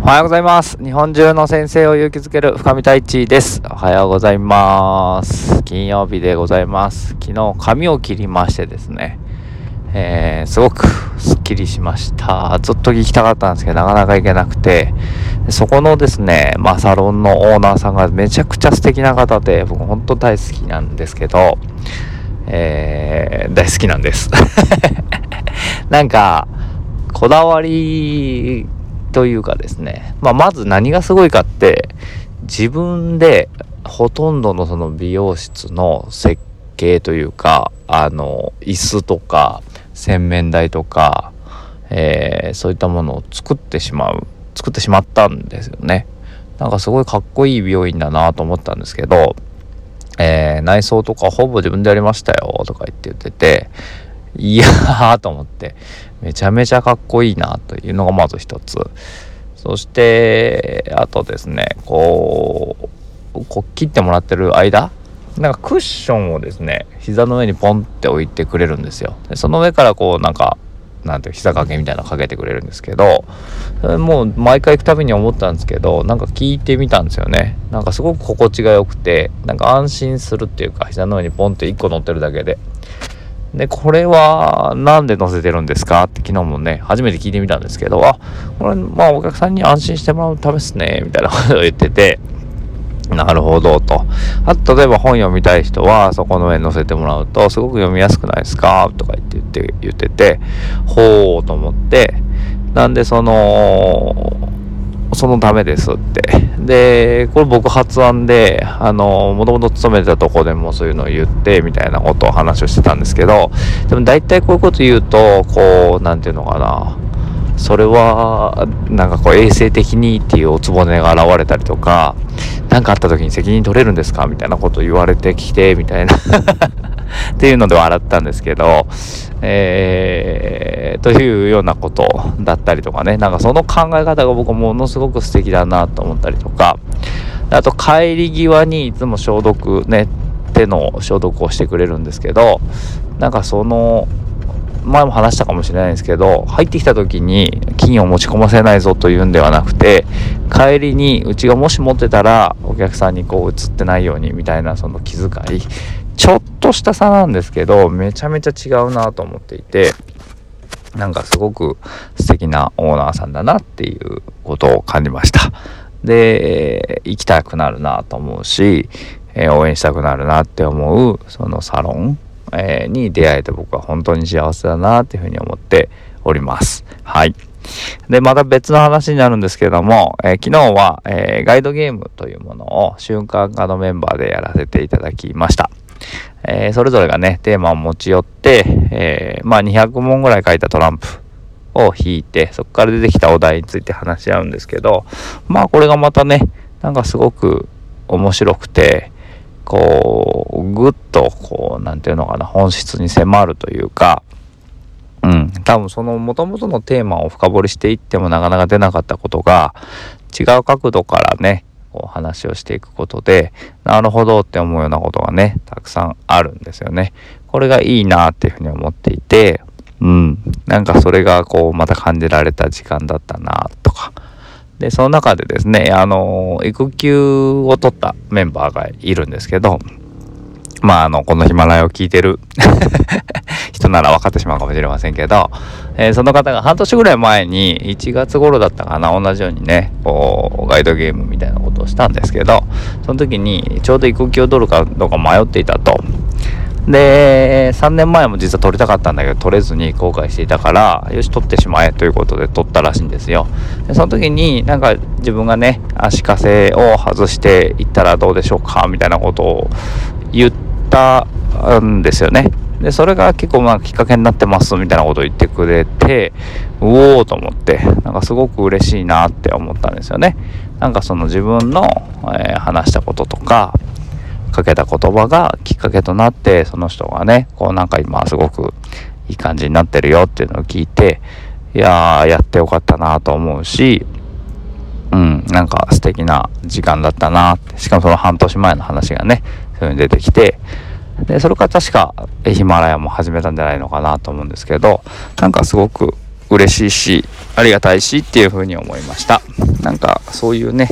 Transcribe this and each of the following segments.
おはようございます。日本中の先生を勇気づける深見太一です。おはようございます。金曜日でございます。昨日髪を切りましてですね、えー、すごくスッキリしました。ずっと聞きたかったんですけど、なかなか行けなくて、そこのですね、まあ、サロンのオーナーさんがめちゃくちゃ素敵な方で、僕本当大好きなんですけど、えー、大好きなんです。なんか、こだわりというかですね、まあ、まず何がすごいかって自分でほとんどのその美容室の設計というかあの椅子とか洗面台とか、えー、そういったものを作ってしまう作ってしまったんですよね。なんかすごいかっこいい美容院だなと思ったんですけど、えー、内装とかほぼ自分でやりましたよとか言って言ってていやーと思って。めちゃめちゃかっこいいなというのがまず一つ。そしてあとですねこうこう切ってもらってる間なんかクッションをですね膝の上にポンって置いてくれるんですよ。でその上からこうなんかなんていう膝掛けみたいなのかけてくれるんですけどもう毎回行くたびに思ったんですけどなんか聞いてみたんですよね。なんかすごく心地が良くてなんか安心するっていうか膝の上にポンって1個乗ってるだけで。で、これは何で載せてるんですか？って昨日もね、初めて聞いてみたんですけど、あ、これ、まあお客さんに安心してもらうためですね、みたいなことを言ってて、なるほど、と。あと、例えば本読みたい人は、そこの上に載せてもらうと、すごく読みやすくないですか？とか言って言って、言ってて、ほうと思って、なんでその、そのためですって。で、これ僕発案で、あの、もともと勤めてたとこでもそういうのを言って、みたいなことを話をしてたんですけど、でも大体こういうこと言うと、こう、なんていうのかな、それは、なんかこう衛生的にっていうおつぼねが現れたりとか、何かあった時に責任取れるんですかみたいなこと言われてきて、みたいなっていうので笑ったんですけど、えー、というようなことだったりとかね、なんかその考え方が僕ものすごく素敵だなと思ったりとか、あと帰り際にいつも消毒ね、手の消毒をしてくれるんですけど、なんかその、前も話したかもしれないんですけど入ってきた時に金を持ち込ませないぞというんではなくて帰りにうちがもし持ってたらお客さんにこう映ってないようにみたいなその気遣い。ちょっとした差なんですけどめちゃめちゃ違うなと思っていてなんかすごく素敵なオーナーさんだなっていうことを感じました。で行きたくなるなと思うし、え、応援したくなるなって思うそのサロン、え、に出会えて僕は本当に幸せだなっていうふうに思っております。はい。で、また別の話になるんですけども、えー、昨日は、えー、ガイドゲームというものを瞬間化のメンバーでやらせていただきました。えー、それぞれがね、テーマを持ち寄って、えー、まあ200問ぐらい書いたトランプを引いて、そこから出てきたお題について話し合うんですけど、まあこれがまたね、なんかすごく面白くて、こう、ぐっと、こう、なんていうのかな、本質に迫るというか、うん、多分その元々のテーマを深掘りしていってもなかなか出なかったことが、違う角度からね、こう話をしていくことで、なるほどって思うようなことがね、たくさんあるんですよね。これがいいなっていうふうに思っていて、うん、なんかそれがこうまた感じられた時間だったなとか。で、その中でですね、あの、育休を取ったメンバーがいるんですけど、まあ、あの、このヒマラヤを聞いてるなら分かってしまうかもしれませんけど、えー、その方が半年ぐらい前に、1月頃だったかな、同じようにね、こう、ガイドゲームみたいなことをしたんですけど、その時に、ちょうど育休を取るかどうか迷っていたと。で、3年前も実は取りたかったんだけど、取れずに後悔していたから、よし、取ってしまえということで取ったらしいんですよ。でその時に、なんか自分がね、足かせを外していったらどうでしょうか、みたいなことを言ったんですよね。で、それが結構まあきっかけになってますみたいなことを言ってくれて、うおーと思って、なんかすごく嬉しいなって思ったんですよね。なんかその自分の、えー、話したこととか、かけた言葉がきっかけとなって、その人がね、こうなんか今すごくいい感じになってるよっていうのを聞いて、いやー、やってよかったなと思うし、うん、なんか素敵な時間だったなって、しかもその半年前の話がね、そういうの出てきて、で、それから確かヒマラヤも始めたんじゃないのかなと思うんですけど、なんかすごく嬉しいし、ありがたいしっていうふうに思いました。なんかそういうね、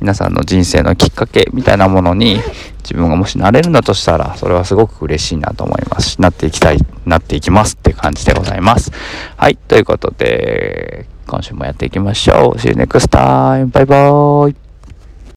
皆さんの人生のきっかけみたいなものに自分がもしなれるんだとしたら、それはすごく嬉しいなと思いますし、なっていきたい、なっていきますって感じでございます。はい、ということで、今週もやっていきましょう。See you next time. バイバーイ。